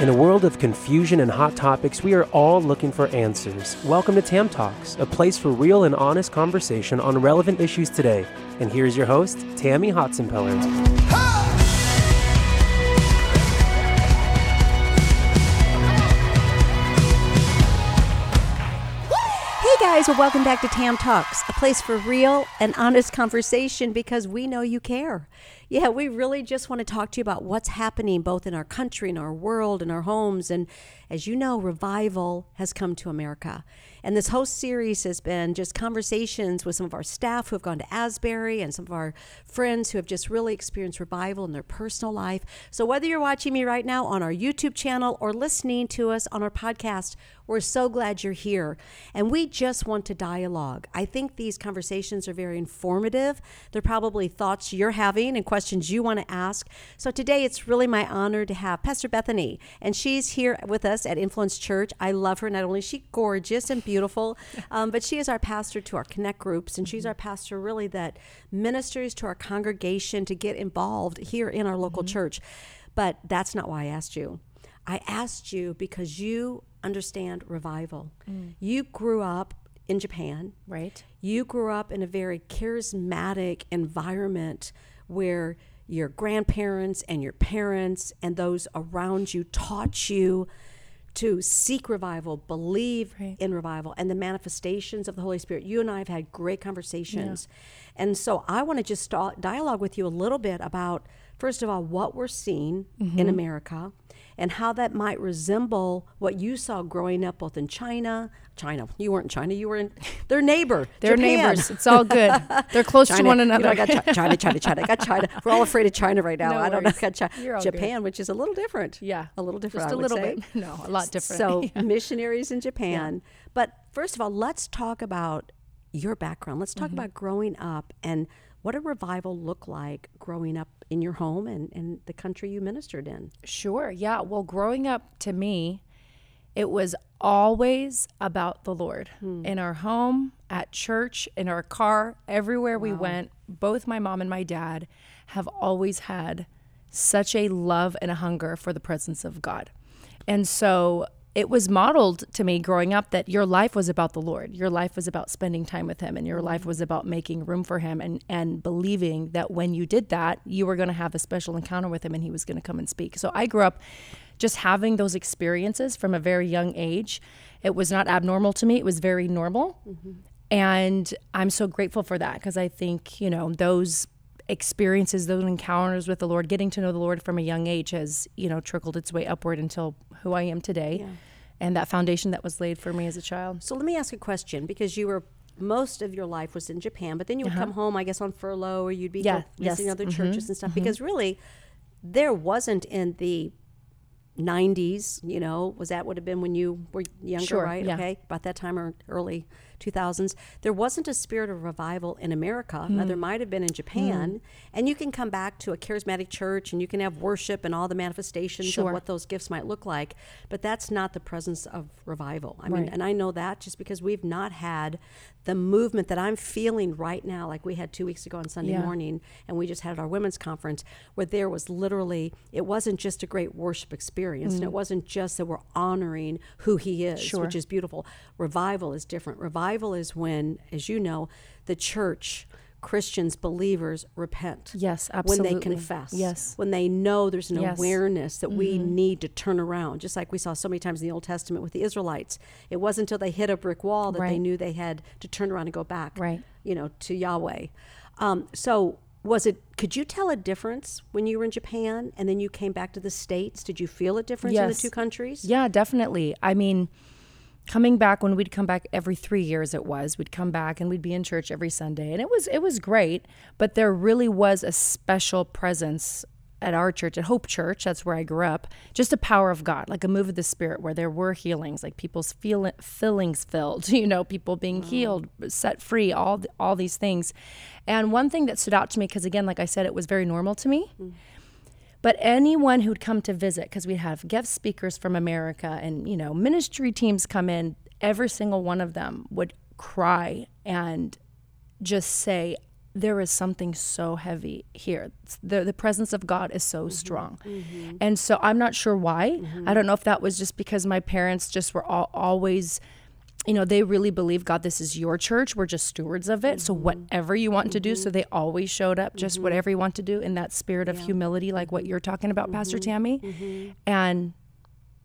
In a world of confusion and hot topics, we are all looking for answers. Welcome to Tam Talks, a place for real and honest conversation on relevant issues today. And here's your host, Tammy Hotsenpiller. Hey guys, welcome back to Tam Talks, a place for real and honest conversation because we know you care. Yeah, we really just want to talk to you about what's happening both in our country, in our world, in our homes. And as you know, revival has come to America. And this whole series has been just conversations with some of our staff who have gone to Asbury and some of our friends who have just really experienced revival in their personal life. So, whether you're watching me right now on our YouTube channel or listening to us on our podcast, we're so glad you're here. And we just want to dialogue. I think these conversations are very informative. They're probably thoughts you're having and questions you want to ask. So today it's really my honor to have Pastor Bethany, and she's here with us at Influence Church. I love her. Not only is she gorgeous and beautiful, um, but she is our pastor to our Connect groups, and she's our pastor really that ministers to our congregation to get involved here in our local mm-hmm. church. But that's not why I asked you. I asked you because you understand revival. Mm. You grew up in Japan. Right. You grew up in a very charismatic environment where your grandparents and your parents and those around you taught you to seek revival, believe right. in revival, and the manifestations of the Holy Spirit. You and I have had great conversations. Yeah. And so I want to just dialogue with you a little bit about, first of all, what we're seeing mm-hmm. in America and how that might resemble what you saw growing up both in China. China, you weren't in China, you were in their neighbor. They're neighbors. It's all good. They're close China, to one another. You know, I got China, China, China. I got China. We're all afraid of China right now. No I don't know. I got China. Japan, good. which is a little different. Yeah. A little different. Just a little say. bit. No, a lot different. So, yeah. missionaries in Japan. Yeah. But first of all, let's talk about your background. Let's talk mm-hmm. about growing up and what a revival looked like growing up in your home and, and the country you ministered in? Sure. Yeah. Well, growing up to me, it was always about the Lord. Hmm. In our home, at church, in our car, everywhere wow. we went, both my mom and my dad have always had such a love and a hunger for the presence of God. And so it was modeled to me growing up that your life was about the Lord. Your life was about spending time with Him, and your life was about making room for Him and, and believing that when you did that, you were going to have a special encounter with Him and He was going to come and speak. So I grew up just having those experiences from a very young age. It was not abnormal to me, it was very normal. Mm-hmm. And I'm so grateful for that because I think, you know, those experiences, those encounters with the Lord, getting to know the Lord from a young age has, you know, trickled its way upward until who I am today. Yeah and that foundation that was laid for me as a child. So let me ask a question because you were most of your life was in Japan, but then you would uh-huh. come home, I guess, on furlough, or you'd be yeah, visiting yes. other mm-hmm. churches and stuff. Mm-hmm. Because really, there wasn't in the 90s, you know, was that would have been when you were younger, sure, right? Yeah. Okay, about that time or early 2000s, there wasn't a spirit of revival in America. Mm. Now, there hmm. might have been in Japan. Mm. And you can come back to a charismatic church and you can have worship and all the manifestations sure. of what those gifts might look like. But that's not the presence of revival. I right. mean, and I know that just because we've not had the movement that I'm feeling right now, like we had two weeks ago on Sunday yeah. morning, and we just had our women's conference, where there was literally, it wasn't just a great worship experience, mm. and it mm. wasn't just that we're honoring who He is, sure. which is beautiful. Revival is different. Revival revival is when, as you know, the church, Christians, believers repent. Yes, absolutely. When they confess. Yes. When they know there's an yes. awareness that mm-hmm. we need to turn around, just like we saw so many times in the Old Testament with the Israelites. It wasn't until they hit a brick wall that right. they knew they had to turn around and go back, right. you know, to Yahweh. Um, so was it could you tell a difference when you were in Japan and then you came back to the States? Did you feel a difference yes. in the two countries? Yeah, definitely. I mean, coming back when we'd come back every three years it was. We'd come back and we'd be in church every sunday. And it was it was great but there really was a special presence at our church at hope church. That's where i grew up. Just a power of god like a move of the spirit where there were healings like people's feel, fillings filled you know people being healed set free all all these things. And one thing that stood out to me because again like i said it was very normal to me. Mm but anyone who'd come to visit, because we'd have guest speakers from America and, you know, ministry teams come in, every single one of them would cry and just say, there is something so heavy here. The the presence of God is so mm-hmm. strong. Mm-hmm. And so I'm not sure why. Mm-hmm. I don't know if that was just because my parents just were all, always you know, they really believe God, this is your church. We're just stewards of it. So mm-hmm. whatever you want to do, so mm-hmm. they always showed up just mm-hmm. whatever you want to do in that spirit of humility, like what you're talking about, Pastor Tammy. And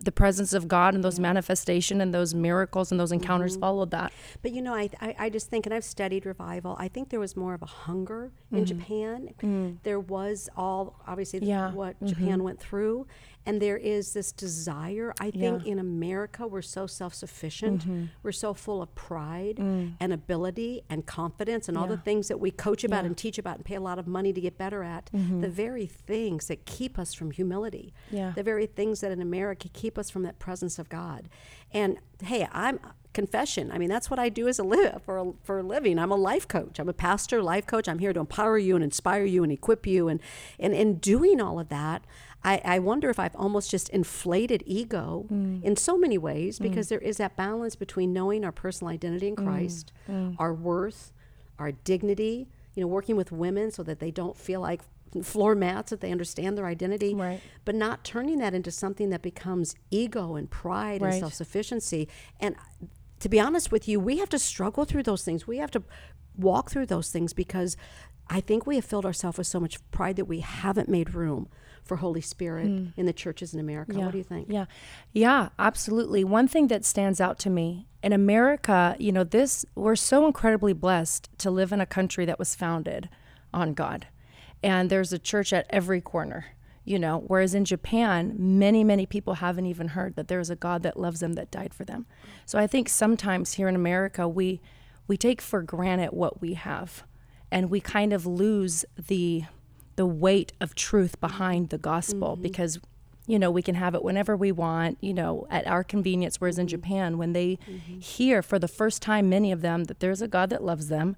the presence of God and those manifestation and those miracles and those encounters followed that. But you know, I, I, I just think, and I've studied revival, I think there was more of a hunger in Japan. Mm. There was all, obviously, Mm-hmm. Yeah. what Japan went through. And there is this desire. I think Yeah. Mm-hmm. in America, we're so self sufficient. We're so full of pride Mm. and ability and confidence and all the things that we coach about and teach about and pay a lot of money to get better at. The very things that keep us from humility. Mm-hmm. Yeah. The very things that in America keep us from that presence of God. And hey, I'm confession. I mean, that's what I do as a live for a, for a living. I'm a life coach. I'm a pastor, life coach. I'm here to empower you and inspire you and equip you. And and in doing all of that, I, I wonder if I've almost just inflated ego mm. in so many ways mm. because there is that balance between knowing our personal identity in mm. Christ, our worth, our dignity. You know, working with women so that they don't feel like floor mats that they understand their identity Right. but not turning that into something that becomes ego and pride and self sufficiency. And to be honest with you, we have to struggle through those things. We have to walk through those things because I think we have filled ourselves with so much pride that we haven't made room for Holy Spirit hmm. in the churches in America. What do you think? Yeah. Yeah, absolutely. One thing that stands out to me in America, you know, this, we're so incredibly blessed to live in a country that was founded on God. And there's a church at every corner, you know, whereas in Japan, many, many people haven't even heard that there's a God that loves them that died for them. So I think sometimes here in America, we, we take for granted what we have and we kind of lose the, the weight of truth behind the gospel mm-hmm. because you know we can have it whenever we want you know at our convenience whereas in mm-hmm. japan when they mm-hmm. hear for the first time many of them that there's a god that loves them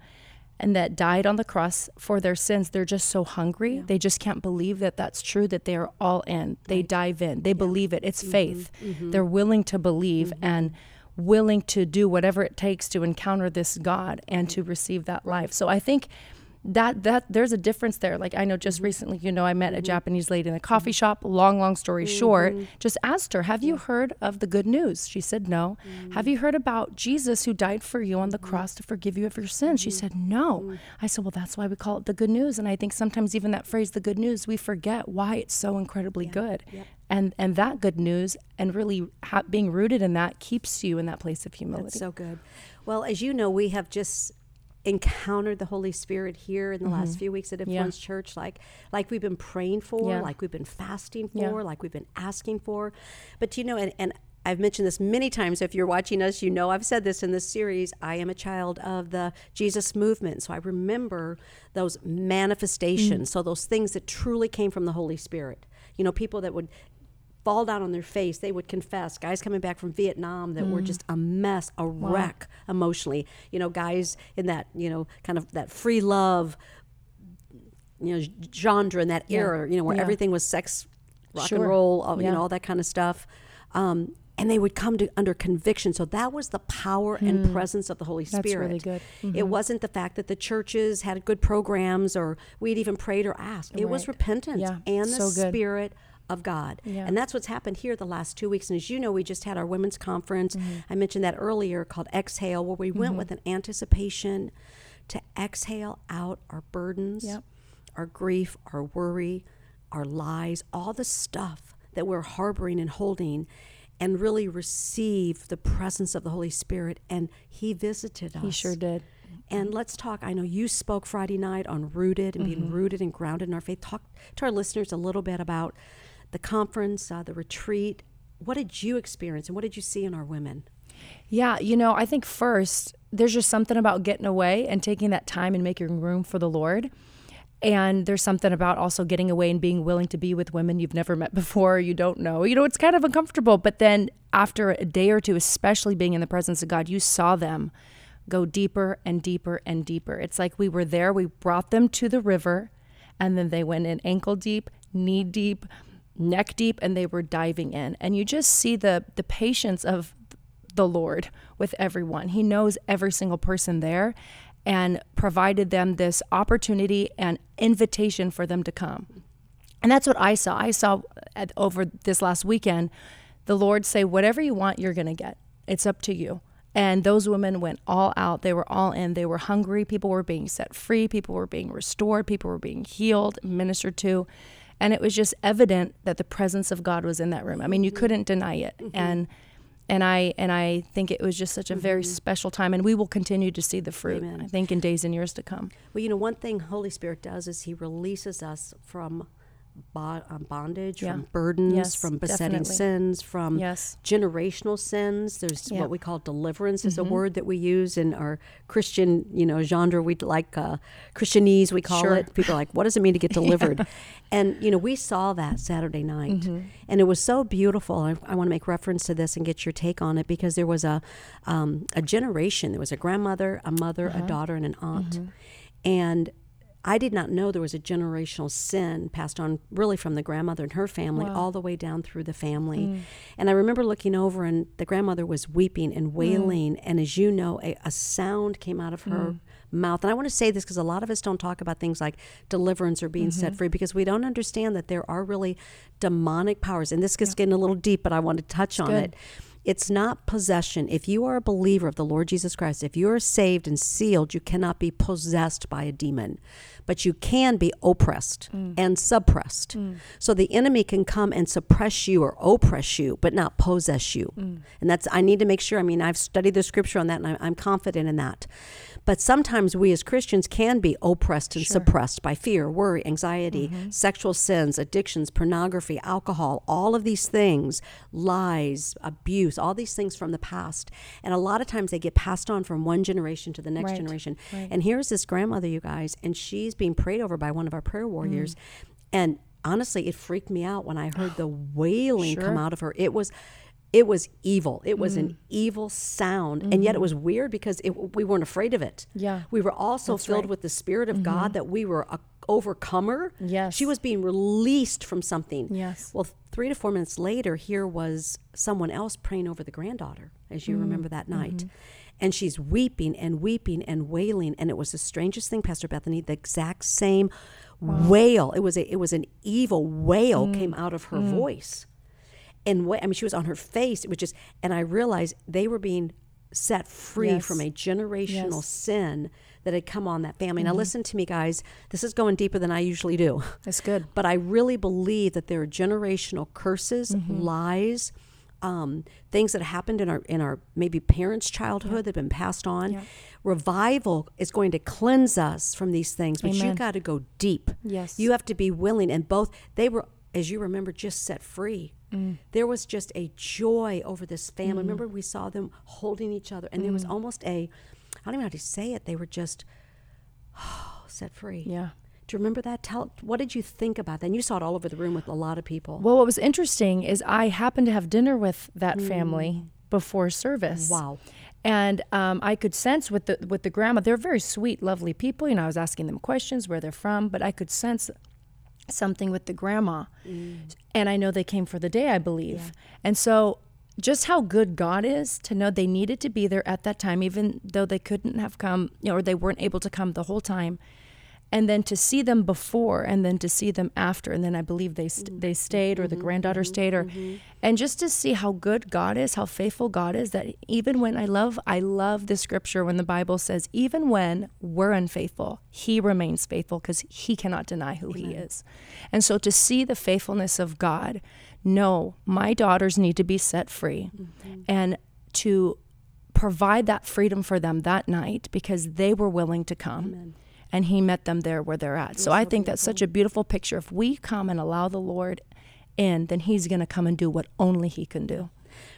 and that died on the cross for their sins they're just so hungry. They just can't believe that that's true that they're all in. They dive in. They believe it. It's faith. They're willing to believe and willing to do whatever it takes to encounter this god and to receive that life. So i think that that there's a difference there. Like i know just mm-hmm. recently you know i met a mm-hmm. japanese lady in a coffee mm-hmm. shop. Long long story short just asked her have you heard of the good news? She said no. Have you heard about jesus who died for you on the cross to forgive you of your sins? She said no. I said well that's why we call it the good news. And i think sometimes even that phrase the good news we forget why it's so incredibly good. And and that good news and really ha- being rooted in that keeps you in that place of humility. That's so good. Well, as you know, we have just encountered the Holy Spirit here in the last mm-hmm. few weeks at Influence Church, like like we've been praying for, Yeah. like we've been fasting for, Yeah. like we've been asking for. But you know, and, and I've mentioned this many times. If you're watching us, you know I've said this in this series. I am a child of the Jesus movement. So I remember those manifestations. Mm. So those things that truly came from the Holy Spirit. You know, people that would fall down on their face. They would confess. Guys coming back from Vietnam that were just a mess, a wreck emotionally. You know, guys in that, you know, kind of that free love, you know, genre in that era, you know, where Yeah. everything was sex, rock Sure. and roll, all, you know, all that kind of stuff. Um, and they would come to under conviction. So that was the power and presence of the Holy Hmm. That's Spirit. really good. It wasn't the fact that the churches had good programs or we'd even prayed or asked. It was repentance Yeah, and the so. Spirit of God. Yeah. And that's what's happened here the last two weeks. And as you know, we just had our women's conference. Mm-hmm. I mentioned that earlier called Exhale, where we went with an anticipation to exhale out our burdens, Yep. our grief, our worry, our lies, all the stuff that we're harboring and holding. And really receive the presence of the Holy Spirit. And He visited us. he sure did And let's talk. I know you spoke Friday night on rooted and Mm-hmm. being rooted and grounded in our faith. Talk to our listeners a little bit about the conference, uh, the retreat. What did you experience and what did you see in our women? Yeah, you know, I think first, there's just something about getting away and taking that time and making room for the Lord. And there's something about also getting away and being willing to be with women you've never met before, you don't know. You know, it's kind of uncomfortable. But then after a day or two, especially being in the presence of God, you saw them go deeper and deeper and deeper. It's like we were there, we brought them to the river, and then they went in ankle deep, knee deep, neck deep, and they were diving in. And you just see the the patience of the Lord with everyone. He knows every single person there. and provided them this opportunity and invitation for them to come. And that's what I saw. I saw at, over this last weekend the Lord say, Whatever you want, you're going to get. It's up to you. And those women went all out. They were all in. They were hungry. People were being set free. People were being restored. People were being healed, ministered to. And it was just evident that the presence of God was in that room. I mean, you couldn't deny it. Mm-hmm. And and I and I think it was just such a mm-hmm. very special time, and we will continue to see the fruit. Amen. I think in days and years to come. Well, you know, one thing Holy Spirit does is He releases us from um, bondage, yeah. from burdens, yes, from besetting definitely. sins, from yes. generational sins. There's what we call deliverance mm-hmm. is a mm-hmm. word that we use in our Christian, you know, genre. We like uh, Christianese, we call sure. it. People are like, what does it mean to get delivered? yeah. And you know, we saw that Saturday night, mm-hmm. and it was so beautiful. I, I want to make reference to this and get your take on it because there was a um, a generation. There was a grandmother, a mother, uh-huh. a daughter, and an aunt, mm-hmm. and I did not know there was a generational sin passed on really from the grandmother and her family wow. all the way down through the family. Mm. And I remember looking over and the grandmother was weeping and wailing. Mm. And as you know, a, a, sound came out of her mm. mouth. And I want to say this because a lot of us don't talk about things like deliverance or being mm-hmm. set free because we don't understand that there are really demonic powers. And this gets yeah. getting a little deep, but I want to touch on good. it it's not possession. If you are a believer of the Lord Jesus Christ, if you are saved and sealed, you cannot be possessed by a demon, but you can be oppressed mm. and suppressed. Mm. So the enemy can come and suppress you or oppress you, but not possess you. Mm. And that's, I need to make sure. I mean, I've studied the scripture on that and I'm confident in that. But sometimes we as Christians can be oppressed and sure. suppressed by fear, worry, anxiety, mm-hmm. sexual sins, addictions, pornography, alcohol, all of these things, lies, abuse, all these things from the past. And a lot of times they get passed on from one generation to the next right. generation. Right. And here's this grandmother, you guys, and she's being prayed over by one of our prayer warriors. Mm. And honestly, it freaked me out when I heard the wailing sure. come out of her. It was it was evil. It was mm. an evil sound, mm-hmm. and yet it mm-hmm. was weird because it, we weren't afraid of it. Yeah, we were also That's filled right. with the Spirit of mm-hmm. God that we were a overcomer. Yes, she was being released from something. Yes. Well, three to four minutes later, here was someone else praying over the granddaughter, as you mm remember that night. Mm-hmm. And she's weeping and weeping and wailing, and it was the strangest thing, Pastor Bethany. The exact same wow. wail. It was a, it was an evil wail mm. came out of her mm. voice and what I mean, she was on her face. It was just, and I realized they were being set free yes. from a generational yes. sin that had come on that family. Mm-hmm. Now, listen to me, guys. This is going deeper than I usually do. That's good. But I really believe that there are generational curses, mm-hmm. lies, um, things that happened in our in our maybe parents' childhood yeah. that have been passed on. Yeah. Revival is going to cleanse us from these things, but Amen. you got to go deep. Yes, you have to be willing. And both they were, as you remember, just set free. Mm. There was just a joy over this family. Mm. Remember, we saw them holding each other, and mm. there was mm. almost a, I don't even know how to say it. They were just oh, set free. Yeah. Do you remember that? Tell what did you think about that? And you saw it all over the room with a lot of people. Well, what was interesting is I happened to have dinner with that family mm. before service. Wow. And um, I could sense with the with the grandma, they're very sweet, lovely people. You know, I was asking them questions where they're from, but I could sense something with the grandma. Mm. And I know they came for the day, I believe. Yeah. And so just how good God is to know they needed to be there at that time, even though they couldn't have come, you know, or they weren't able to come the whole time and then to see them before and then to see them after and then i believe they st- they stayed or the mm-hmm. granddaughter mm-hmm. stayed or mm-hmm. and just to see how good god is how faithful god is that even when i love i love the scripture when the bible says even when we're unfaithful he remains faithful because he cannot deny who Amen. he is and so to see the faithfulness of god no my daughters need to be set free mm-hmm. and to provide that freedom for them that night because they were willing to come Amen and he met them there where they're at. So, so I think beautiful. that's such a beautiful picture. If we come and allow the Lord in, then he's going to come and do what only he can do.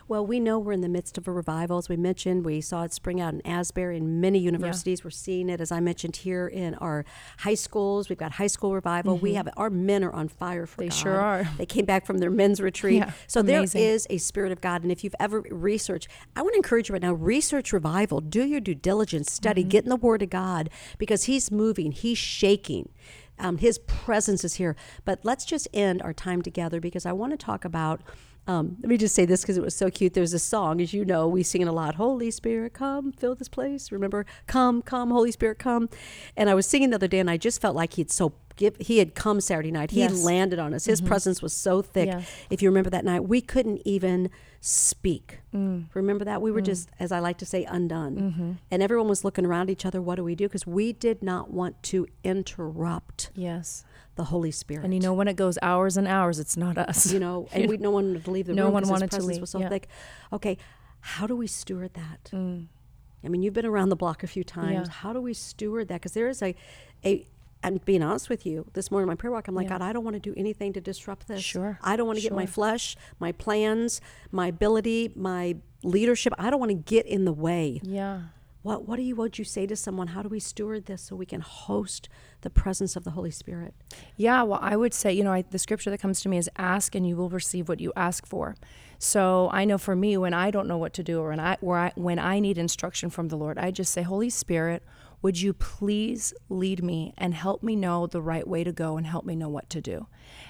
Well, we know we're in the midst of a revival. As we mentioned, we saw it spring out in Asbury and many universities. Yeah. We're seeing it, as I mentioned, here in our high schools. We've got high school revival. Mm-hmm. We have our men are on fire for they God. sure are. They came back from their men's retreat. Yeah, so amazing. there is a spirit of God. And if you've ever researched, I want to encourage you right now, research revival. Do your due diligence, study, mm-hmm. get in the Word of God because He's moving, He's shaking. Um, his presence is here. But let's just end our time together because I want to talk about Um, let me just say this because it was so cute. There's a song, as you know, we sing it a lot. Holy Spirit, come, fill this place. Remember, come, come, Holy Spirit, come. And I was singing the other day, and I just felt like he'd so give, he had come Saturday night. He Yes. landed on us. His presence was so thick. If you remember that night, we couldn't even speak. Mm. Remember that? We were just, as I like to say, undone. And everyone was looking around each other. What do we do? Because we did not want to interrupt Yes. the Holy Spirit. And you know, when it goes hours and hours, it's not us. you know, and we no one wanted to leave the No room. one 'cause his wanted to presence leave, Was so yeah. thick. Okay, how do we steward that? Mm. I mean, you've been around the block a few times. Yeah. How do we steward that? Because there is a, a. I'm being honest with you. This morning, in my prayer walk, I'm like, Yeah. God, I don't want to do anything to disrupt this. Sure, I don't want to get my flesh, my plans, my ability, my leadership. I don't want to get in the way. yeah. What What do you would you say to someone? How do we steward this so we can host the presence of the Holy Spirit? Yeah, well, I would say, you know, I, the scripture that comes to me is ask and you will receive what you ask for. So I know for me, when I don't know what to do or when I, where I, when I need instruction from the Lord, I just say, Holy Spirit, would you please lead me and help me know the right way to go and help me know what to do?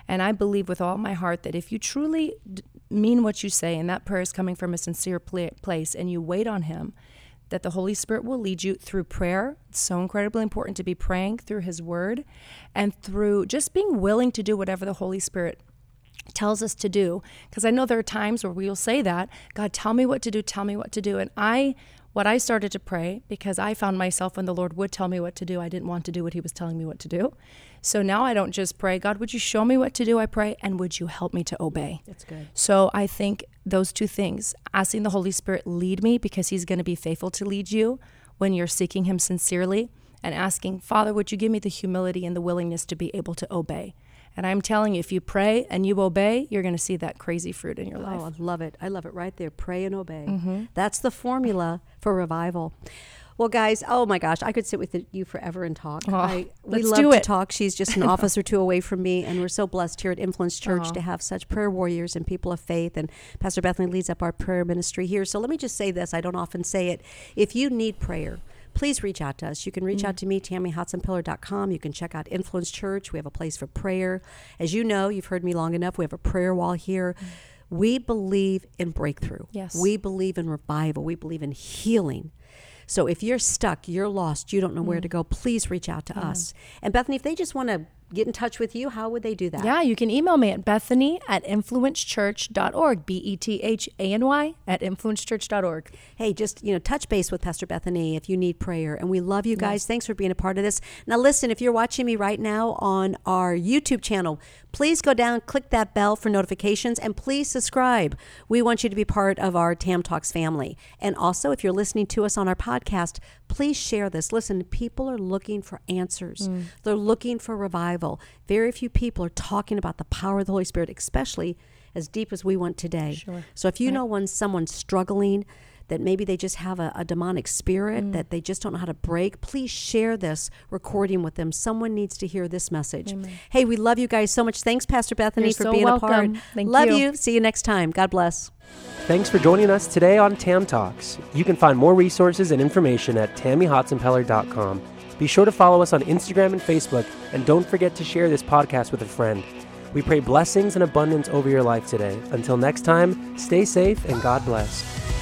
And I believe with all my heart that if you truly d- mean what you say and that prayer is coming from a sincere pla- place and you wait on Him, that the Holy Spirit will lead you through prayer. It's so incredibly important to be praying through His Word and through just being willing to do whatever the Holy Spirit tells us to do. Because I know there are times where we'll say that, God, tell me what to do, tell me what to do. And I, what I started to pray, because I found myself when the Lord would tell me what to do, I didn't want to do what He was telling me what to do. So now I don't just pray, God, would you show me what to do? I pray, and would you help me to obey? That's good. So I think those two things, asking the Holy Spirit lead me because he's going to be faithful to lead you when you're seeking him sincerely and asking, Father, would you give me the humility and the willingness to be able to obey? And I'm telling you, if you pray and you obey, you're going to see that crazy fruit in your life. Oh, I love it. I love it right there. Pray and obey. Mm-hmm. That's the formula for revival. Well, guys, oh my gosh, I could sit with you forever and talk. I, we let's love do to talk. She's just an office or two away from me, and we're so blessed here at Influence Church to have such prayer warriors and people of faith. And Pastor Bethany leads up our prayer ministry here. So let me just say this: I don't often say it. If you need prayer. Please reach out to us. You can reach out to me, TammyHotsenPiller.com. You can check out Influence Church. We have a place for prayer. As you know, you've heard me long enough. We have a prayer wall here. We believe in breakthrough. Yes. We believe in revival. We believe in healing. So if you're stuck, you're lost, you don't know Mm. where to go, please reach out to us. And Bethany, if they just want to get in touch with you, how would they do that? Yeah, you can email me at bethany at influencechurch.org, B E T H A N Y at influencechurch.org. Hey, just, you know, touch base with Pastor Bethany if you need prayer. And we love you guys. Thanks for being a part of this. Now, listen, if you're watching me right now on our YouTube channel, please go down, click that bell for notifications, and please subscribe. We want you to be part of our Tam Talks family. And also, if you're listening to us on our podcast, please share this. Listen, people are looking for answers, mm. they're looking for revival. Very few people are talking about the power of the Holy Spirit, especially as deep as we went today. Sure. So if you know when someone's struggling, that maybe they just have a, a demonic spirit Mm. that they just don't know how to break, please share this recording with them. Someone needs to hear this message. Hey, we love you guys so much. Thanks, Pastor Bethany, You're for so being a part. welcome. Thank love you. you. See you next time. God bless. Thanks for joining us today on Tam Talks. You can find more resources and information at tammyhotsenpiller.com. Be sure to follow us on Instagram and Facebook, and don't forget to share this podcast with a friend. We pray blessings and abundance over your life today. Until next time, stay safe and God bless.